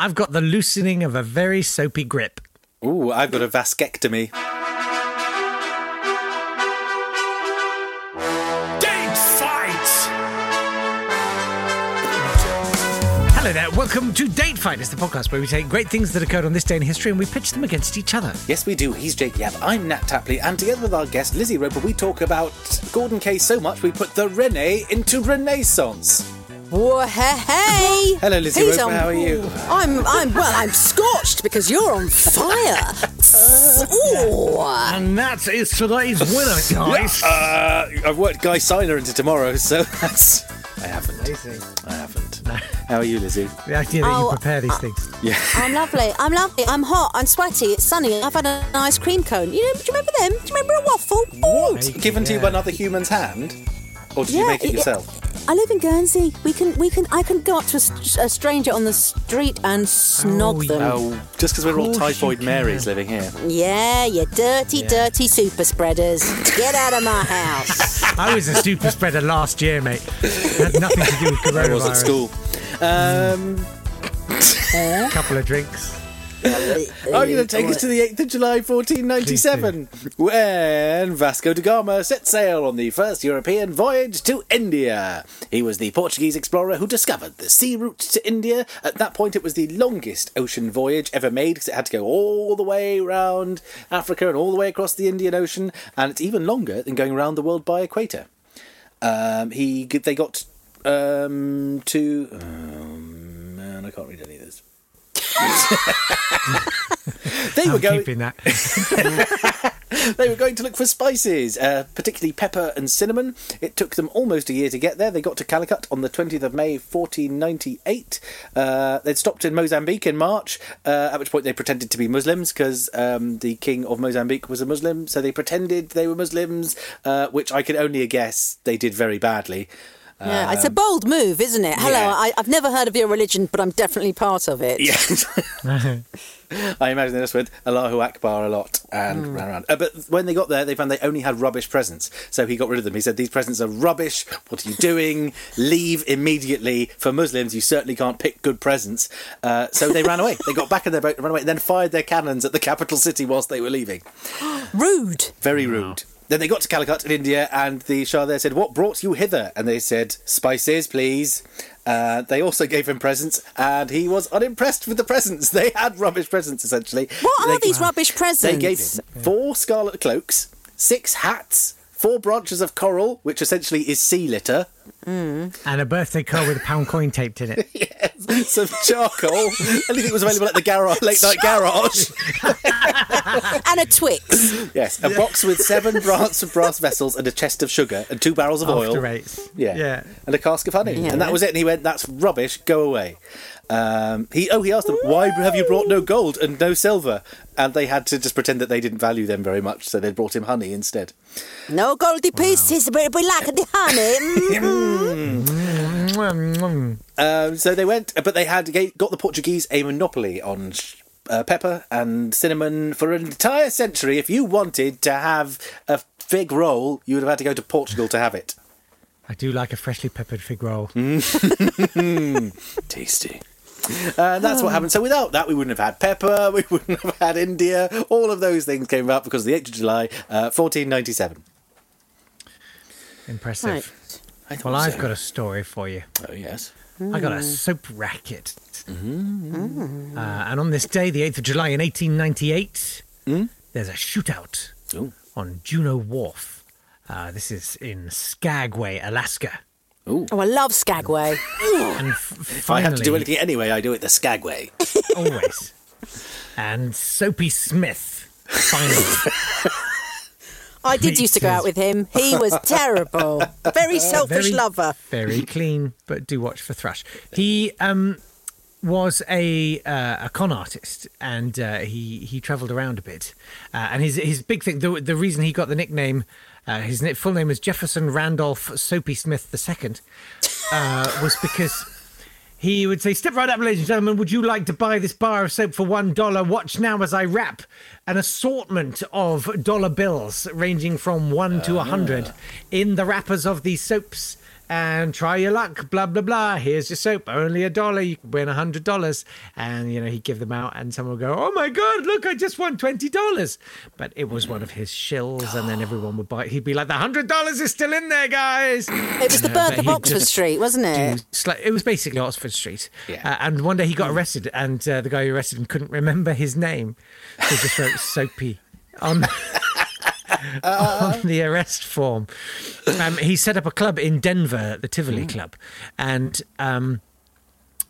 I've got the loosening of a very soapy grip. Ooh, I've got a vasectomy. Date fight! Hello there, welcome to Date Fight. It's the podcast where we take great things that occurred on this day in history and we pitch them against each other. Yes, we do. He's Jake Yapp. I'm Natt Tapley, and together with our guest Lizzie Roper, we talk about Gorden Kaye so much we put the Rene into Renaissance. Whoa, hey, hey! Hello, Lizzie He's Roper, on- how are you? I'm, I'm, well, I'm scorched because you're on fire. Ooh. And that is today's winner, guys. Uh, I've worked Guy Siner into tomorrow, so that's. I haven't. Amazing. I haven't. How are you, Lizzie? The idea that you Oh, prepare these things. Yeah. I'm lovely. I'm lovely. I'm hot. I'm sweaty. It's sunny. I've had an ice cream cone. You know, do you remember them? Do you remember a waffle? Ooh. What? Given to you by another human's hand? Or did you Yeah, make it it- yourself? I live in Guernsey. We can, we can, I can go up to a, a stranger on the street and snog Oh, them. Oh, just because we're all typhoid. Marys living here. Yeah, you dirty, dirty super spreaders. Get out of my house. I was a super spreader last year, mate. It had nothing to do with coronavirus. I was at school. Um, A couple of drinks. I'm going to take us to the 8th of July 1497 when Vasco da Gama set sail on the first European voyage to India. He was the Portuguese explorer who discovered the sea route to India. At that point, it was the longest ocean voyage ever made because it had to go all the way around Africa and all the way across the Indian Ocean, and it's even longer than going around the world by equator. Um, he they got um, to. Oh man, I can't read any of this. they were I'm going. keeping that. They were going to look for spices, uh, particularly pepper and cinnamon. It took them almost a year to get there. They got to Calicut on the 20th of May 1498. Uh, they'd stopped in Mozambique in March, uh, at which point they pretended to be Muslims because um, the king of Mozambique was a Muslim. So they pretended they were Muslims, uh, which I can only guess they did very badly. Yeah, it's a bold move, isn't it? Hello, yeah. I, I've never heard of your religion, but I'm definitely part of it. Yes. I imagine they just went Allahu Akbar a lot and ran around. Uh, but when they got there, they found they only had rubbish presents. So he got rid of them. He said, These presents are rubbish. What are you doing? Leave immediately. For Muslims, you certainly can't pick good presents. Uh, so they ran away. They got back in their boat and ran away, and then fired their cannons at the capital city whilst they were leaving. Rude. Very rude. Then they got to Calicut in India, and the Shah there said, What brought you hither? And they said, Spices, please. Uh, they also gave him presents, and he was unimpressed with the presents. They had rubbish presents, essentially. What They- are these rubbish presents? They gave him four scarlet cloaks, six hats, four branches of coral, which essentially is sea litter, and a birthday card with a pound coin taped in it. yes, some charcoal, anything was available at the garage, late night garage. and a Twix. Yes, a box with seven brass, brass vessels and a chest of sugar and two barrels of oil. After eights. Yeah. Yeah. And a cask of honey. Yeah. And that was it. And he went, that's rubbish, go away. Um, he Oh, he asked them, why have you brought no gold and no silver? And they had to just pretend that they didn't value them very much, so they brought him honey instead. No goldy pieces, but we like the honey. Mm. Mwah, mwah. Um, so they went, but they had got the Portuguese a monopoly on uh, pepper and cinnamon for an entire century. If you wanted to have a fig roll, you would have had to go to Portugal to have it. I do like a freshly peppered fig roll. Tasty. And that's what happened. So without that, we wouldn't have had pepper. We wouldn't have had India. All of those things came about because of the 8th of July, uh, 1497. Impressive. Right. I thought Well, I've so. got a story for you. Oh yes. I got a soap racket. Uh, and on this day, the 8th of July in 1898, there's a shootout Ooh. on Juneau Wharf. Uh, this is in Skagway, Alaska. Ooh. Oh, I love Skagway. And f- If I have to do anything anyway, I do it the Skagway. Always. and Soapy Smith, finally. I did used to go out with him. He was terrible. Very selfish very- lover. very clean, but do watch for thrush. He um, was a uh, a con artist, and uh, he he travelled around a bit. Uh, and his his big thing, the the reason he got the nickname, uh, his full name was Jefferson Randolph Soapy Smith II, uh, was because. He would say, Step right up, ladies and gentlemen. Would you like to buy this bar of soap for one dollar? Watch now as I wrap an assortment of dollar bills ranging from one to a hundred in the wrappers of these soaps and try your luck. Blah blah blah. Here's your soap, only a dollar. You can win a hundred dollars." And you know he'd give them out, and someone would go, "Oh my god, look! I just won twenty dollars." But it was one of his shills, and then everyone would buy. it. He'd be like, "The hundred dollars is still in there, guys." It was the Uh, Burke of Oxford just Street, wasn't it? sli- it was basically Oxford Street. Yeah. Uh, and one day he got arrested, and uh, the guy who arrested him couldn't remember his name. So he just wrote Soapy on, on the arrest form. Um, he set up a club in Denver, the Tivoli Club, and. Um,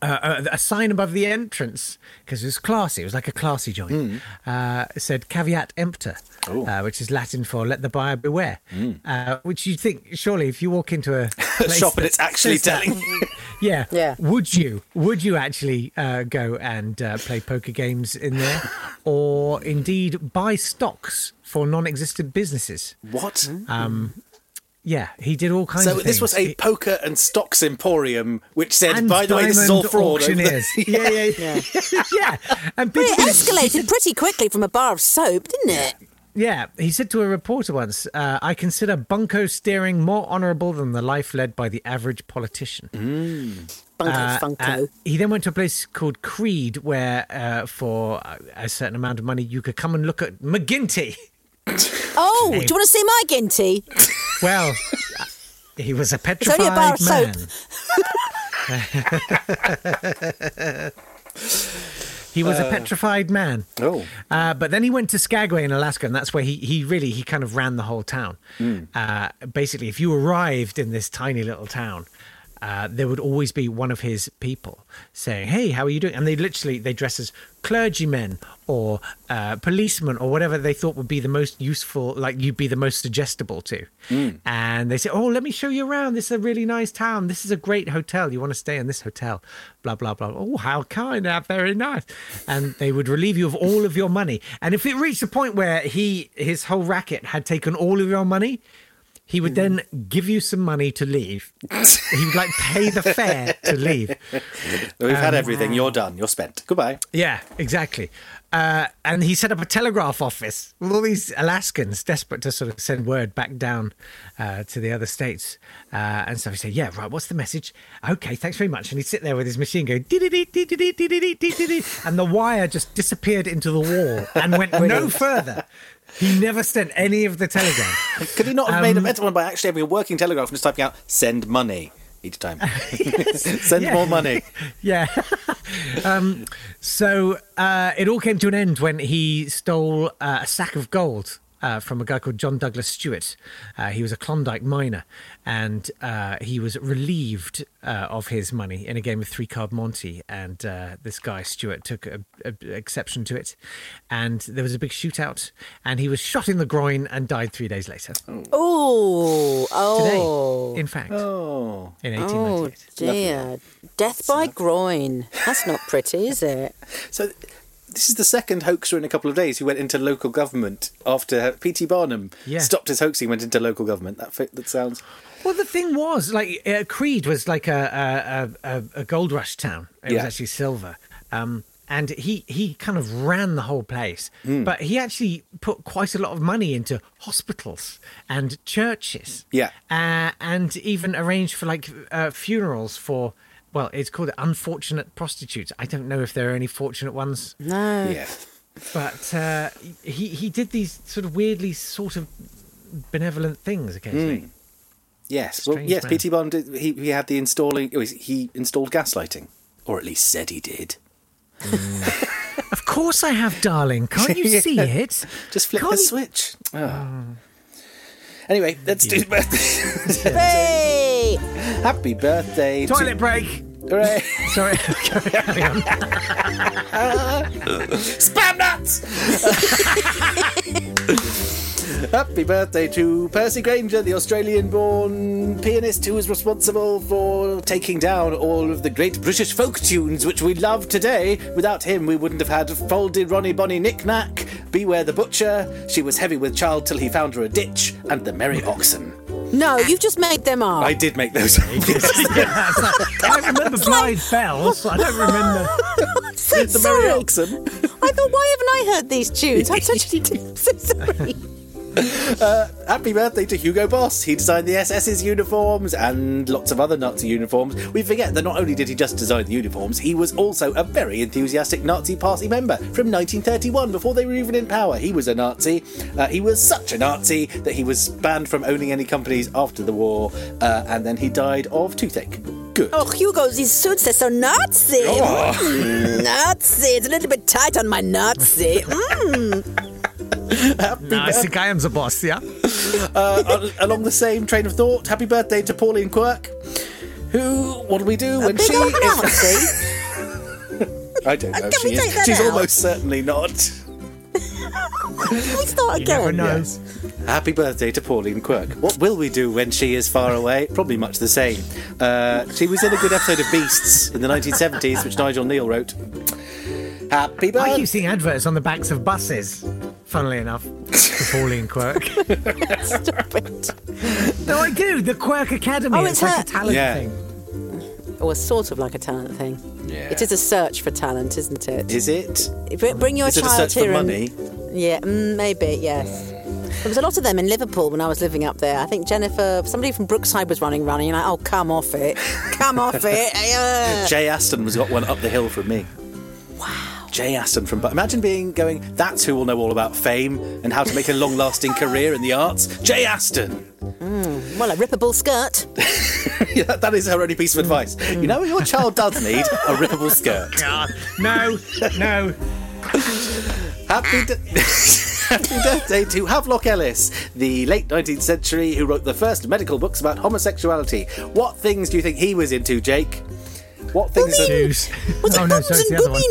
uh, a, a sign above the entrance because it was classy. It was like a classy joint. Uh, said "caveat emptor," uh, which is Latin for "let the buyer beware." Uh, which you think surely if you walk into a Shop and it's actually that- telling you. yeah. Yeah. Would you? Would you actually uh, go and uh, play poker games in there, or indeed buy stocks for non-existent businesses? What? Yeah, he did all kinds So of things. this was a He- poker and stocks emporium, which said, "By the way, this is all fraud." over there." Auctioneers. yeah, yeah, yeah. yeah. And But it escalated pretty quickly from a bar of soap, didn't it? Yeah, he said to a reporter once, uh, "I consider bunco steering more honourable than the life led by the average politician." Bunko Uh, Funko. uh, he then went to a place called Creede, where uh, for a certain amount of money you could come and look at McGinty. oh, do you want to see my Ginty? Well, he was a It's only a bar petrified of man. soap. he was a petrified man. Oh. Uh, but then he went to Skagway in Alaska, and that's where he, he really he kind of ran the whole town. Uh, basically, if you arrived in this tiny little town, uh, there would always be one of his people saying, "Hey, how are you doing?" And they literally they dress as clergymen or uh, policemen or whatever they thought would be the most useful, like you'd be the most suggestible to. And they say, "Oh, let me show you around. This is a really nice town. This is a great hotel. You want to stay in this hotel?" Blah blah blah. Oh, how kind! How very nice. And they would relieve you of all of your money. And if it reached a point where he his whole racket had taken all of your money. He would then give you some money to leave. he would like pay the fare to leave. We've Um, had everything. You're done. You're spent. Goodbye. Yeah, exactly. Uh, and he set up a telegraph office with all these Alaskans desperate to sort of send word back down uh, to the other states. Uh, and so he said, Yeah, right, what's the message? Okay, thanks very much. And he'd sit there with his machine going, and the wire just disappeared into the wall and went no further. He never sent any of the telegrams. Could he not have made a Um, better one by actually having a working telegraph and just typing out "send money" each time? send Yeah. more money. Yeah. um, so uh, it all came to an end when he stole uh, a sack of gold. Uh, from a guy called John Douglas Stewart. Uh, he was a Klondike miner and uh, he was relieved uh, of his money in a game of three card Monty. And uh, this guy, Stewart, took a, a, exception to it. And there was a big shootout and he was shot in the groin and died three days later. Oh, Today, oh, in fact, Oh, in 1898. oh 1898. dear. Death by groin. That's not pretty, is it? so this is the second hoaxer in a couple of days who went into local government after P.T. Barnum Yeah. stopped his hoaxing, went into local government. That fit, that sounds. Well, the thing was, like, uh, Creede was like a a, a, a gold rush town. It was actually silver, um, and he he kind of ran the whole place. But he actually put quite a lot of money into hospitals and churches. Yeah. uh, and even arranged for like uh, funerals for. Well, it's called unfortunate prostitutes. I don't know if there are any fortunate ones, No. Yeah. but uh, he he did these sort of weirdly sort of benevolent things occasionally. Hmm. Yes. Well, yes. man. P.T. Barnum did. He, he had the installing. oh, He installed gaslighting, or at least said he did. Hmm. Of course I have, darling. Can't you Yeah. see it? Just flip Can't the you- switch. Oh. Anyway, let's do birthday. Happy birthday Toilet to break. Hooray. Sorry. Carry on. Spam nuts! Happy birthday to Percy Grainger, the Australian born pianist who is responsible for taking down all of the great British folk tunes which we love today. Without him, we wouldn't have had Folded Ronnie Bonnie Knick Knack, Beware the Butcher, She Was Heavy with Child Till He Found Her a Ditch, and The Merry Oxen. No, you've just made them up. I did make those. Yeah, it's like- I remember Blythe Bells. I don't remember. I'm so the Merry sorry. Oxen. I thought, why haven't I heard these tunes? I'm such so sorry. Happy birthday to Hugo Boss. He designed the SS's uniforms and lots of other Nazi uniforms. We forget that not only did he just design the uniforms, he was also a very enthusiastic Nazi party member from 1931 before they were even in power. He was a Nazi. Uh, he was such a Nazi that he was banned from owning any companies after the war, uh, and then he died of toothache. Good. Oh, Hugo, these suits are so Nazi. Oh. Mm, Nazi. It's a little bit tight on my Nazi. Mm. Happy I birthday. think I am the boss, yeah? uh, along the same train of thought, happy birthday to Pauline Quirk. Who? What do we do when she is? Nazi. I don't know. Can She we is. take that She's out? almost certainly not. Can we start You never again? know. Yes. Happy birthday to Pauline Quirk. What will we do when she is far away? Probably much the same. Uh, she was in a good episode of Beasts in the 1970s, which Nigel Kneale wrote. Happy I birthday. keep seeing adverts on the backs of buses, funnily enough, for Pauline Quirk. Stop it. no, I do. The Quirk Academy. Oh, it's, it's like a talent Yeah. thing. Or sort of like a talent thing. Yeah. It is a search for talent, isn't it? Is it? Br- Bring your Is it a child search for here and money? Yeah, mm, maybe, yes. There was a lot of them in Liverpool when I was living up there. I think Jennifer, somebody from Brookside was running around, and you're oh, come off it. Come off it. Yeah. Jay Aston was got one up the hill from me. Wow. Jay Aston from. But imagine being going. That's who will know all about fame and how to make a long-lasting career in the arts. Jay Aston. Hmm, well, a rippable skirt. Yeah, that- that is her only piece of advice. You know, what your child does need a rippable skirt. God, no, no. Happy, d- Happy birthday to Havelock Ellis, the late 19th century who wrote the first medical books about homosexuality. What things do you think he was into, Jake? What things? Are, Shoes. What's oh it no, bums sorry, it's the other one.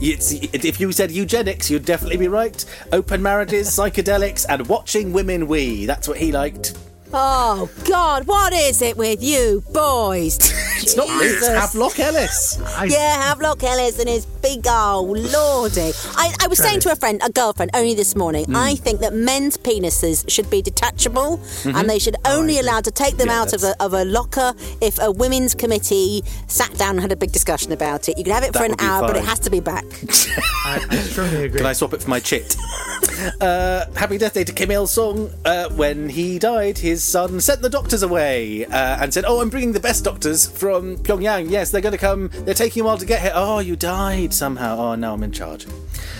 It's, if you said eugenics, you'd definitely be right. Open marriages, psychedelics, and watching women wee. That's what he liked. Oh, God, what is it with you boys? It's not me, it's Havelock Ellis. I, Yeah, Havelock Ellis and his big old lordy. I, I was saying to a friend, a girlfriend, only this morning, Hmm. I think that men's penises should be detachable and they should only allowed to take them Mm-hmm. Oh, Yeah, out of a, of a locker if a women's committee sat down and had a big discussion about it. You can have it That for an would be hour, but it has to be back. I, I strongly agree. Can I swap it for my chit? uh, happy death day to Kim Il Sung. Uh, when he died, his son sent the doctors away uh, and said, "Oh, I'm bringing the best doctors from Pyongyang. Yes, they're going to come. They're taking a while to get here. Oh, you died somehow. Oh, now I'm in charge."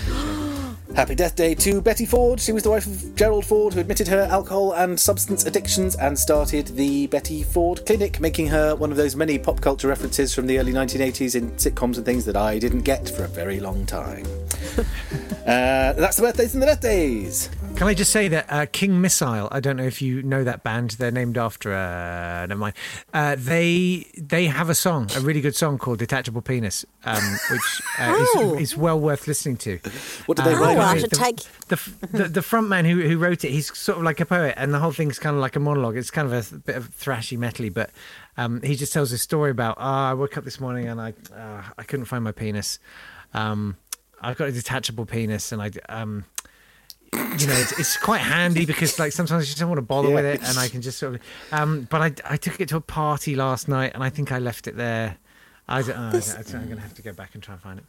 Happy Death Day to Betty Ford. She was the wife of Gerald Ford, who admitted her alcohol and substance addictions and started the Betty Ford Clinic, making her one of those many pop culture references from the early 1980s in sitcoms and things that I didn't get for a very long time. uh, that's the birthdays and the birthdays. Can I just say that uh, King Missile? I don't know if you know that band. They're named after. Uh, never mind. Uh, they they have a song, a really good song called "Detachable Penis," um, which uh, Oh. is, is well worth listening to. What did they Uh, write? well, I should the, take- the, the the front man who who wrote it. He's sort of like a poet, and the whole thing's kind of like a monologue. It's kind of a th- bit of thrashy, metally, but um, he just tells a story about. Ah, I woke up this morning and I uh, I couldn't find my penis. Um, I've got a detachable penis, and I um, you know, it's, it's quite handy because like sometimes I just don't want to bother Yeah. with it, and I can just sort of. Um, but I I took it to a party last night, and I think I left it there. I don't, uh, I don't, I don't- I'm going to have to go back and try and find it.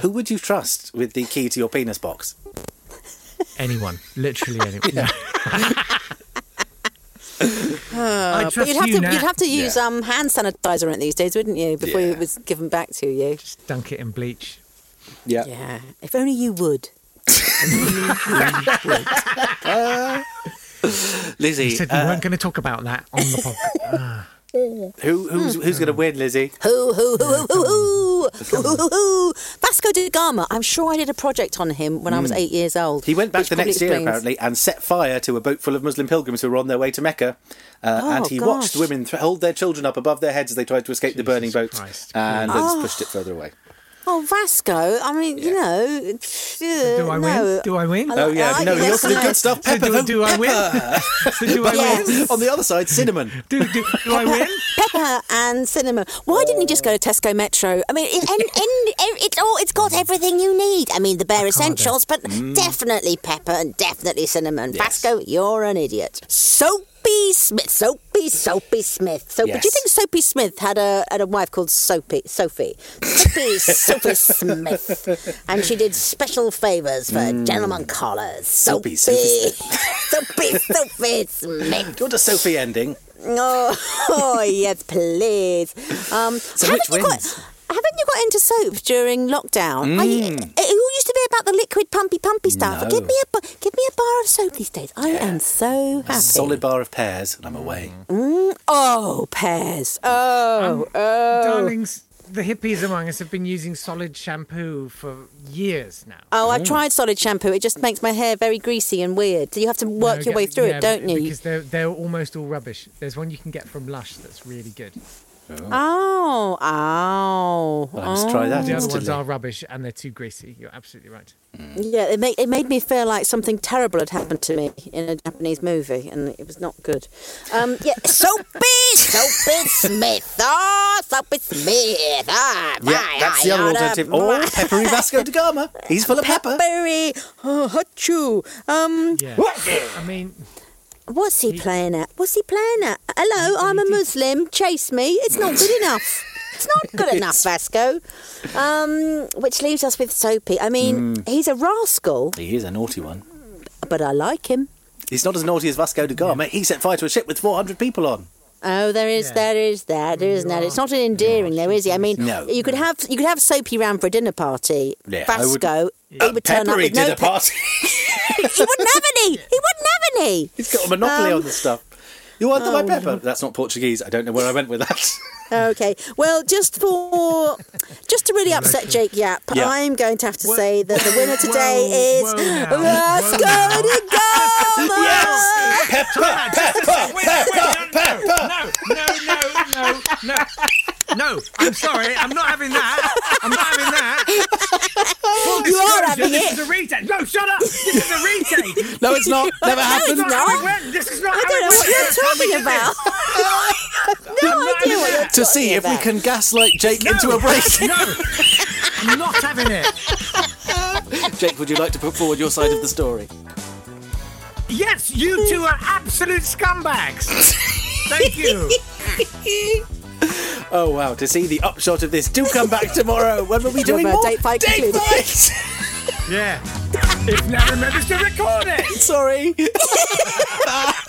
Who would you trust with the key to your penis box? Anyone, literally anyone. No. I Uh, but trust you'd have you, to you'd have to use Yeah. um, hand sanitizer on it these days, wouldn't you? Before Yeah. it was given back to you. dunk it in bleach. Yeah. Yeah. If only you would. Lizzie, You said we uh, weren't going to talk about that on the podcast. who, who's, who's going to win, Lizzie? Hoo, hoo, hoo, hoo, hoo, hoo. Hoo, hoo, hoo. Vasco da Gama. I'm sure I did a project on him when I was eight years old. Hmm. He went back the next probably year, apparently, and set fire to a boat full of Muslim pilgrims who were on their way to Mecca. Uh, Oh, and he gosh. watched women th- hold their children up above their heads as they tried to escape the burning boat Christ, and please. has pushed it further away. Oh, Vasco. I mean, you know. Do I win? Do I win? Oh, yeah. I no, you're also that's good nice. stuff. So Pepper. do, oh, do I win? So do I Yes. win? On the other side, cinnamon. Do, do, do I win? Pepper and cinnamon. Why didn't he just go to Tesco Metro? I mean, it, and, and, it's all it's got everything you need. I mean, the bare essentials, but Mm. definitely pepper and definitely cinnamon. Vasco, you're an idiot. So Soapy Smith. Soapy, Soapy Smith. Soapy. Yes. Do you think Soapy Smith had a had a wife called Soapy? Sophie. Soapy, Soapy Smith. And she did special favours for gentlemen callers. Soapy, Soapy, Soapy Soapy, Smith. Do you want a Sophie ending? Oh, oh yes, please. Um, So which you got- wins? Haven't you got into soap during lockdown? I, mm. it all used to be about the liquid pumpy pumpy stuff. No. Give me a give me a bar of soap these days. I am so happy. A solid bar of pears, and I'm away. Mm, oh, pears. Oh, oh. Darlings, the hippies among us have been using solid shampoo for years now. Oh, I've tried solid shampoo. It just makes my hair very greasy and weird. So you have to work No, your get- way through yeah, it, don't you? Because they're, they're almost all rubbish. There's one you can get from Lush that's really good. Oh, oh. Well, I must try that The other ones instantly. are rubbish and they're too greasy. You're absolutely right. Yeah, it made it made me feel like something terrible had happened to me in a Japanese movie, and it was not good. Um, yeah, Soapy, Soapy Smith, oh, Soapy Smith, ah, Yeah, my, that's the other alternative. Or my- peppery Vasco da Gama. He's full of pepper. Peppery, oh, hachu. Um, Yeah. I mean, what's he playing at? What's he playing at? Hello, I'm a Muslim. Chase me. It's not good enough. It's not good enough, Vasco. Um, which leaves us with Soapy. I mean, Mm. he's a rascal, He is a naughty one. but I like him. He's not as naughty as Vasco da Gama. He set fire to a ship with 400 people on. Oh, there is, Yeah. there is that, there is that. It's not an endearing, though, is he? I mean, No, you could have you could have Soapy round for a dinner party. Yeah, I would- Vasco, he would turn up peppery with no. dinner pe- party. he wouldn't have any. He wouldn't have any. He's got a monopoly Um, on the stuff. You want my oh, pepper? That's not Portuguese. I don't know where I went with that. Okay, well, just for just to really upset Jake Yapp, Yeah. I'm going to have to say that the winner today whoa, is whoa now, Vasco whoa da Gama. yes! Pepper, pepper, pepper, pepper. no, no, no, no, no. No, I'm sorry. I'm not having that. I'm not having that. Full You are disclosure, having this it. is a retake. No, shut up. This is a retake. No, it's not. Never No, happened. it's not. how it went. This is not I don't know what you're That's how we talking about. no I'm idea what you're that. To see talking if we can gaslight Jake into a break. No, I'm not having it. Jake, would you like to put forward your side of the story? Yes, you two are absolute scumbags. Thank you. Oh wow! To see the upshot of this, do come back tomorrow when we'll be doing Remember, more date fight date fight. Yeah. If Natt remembers to record it. Sorry.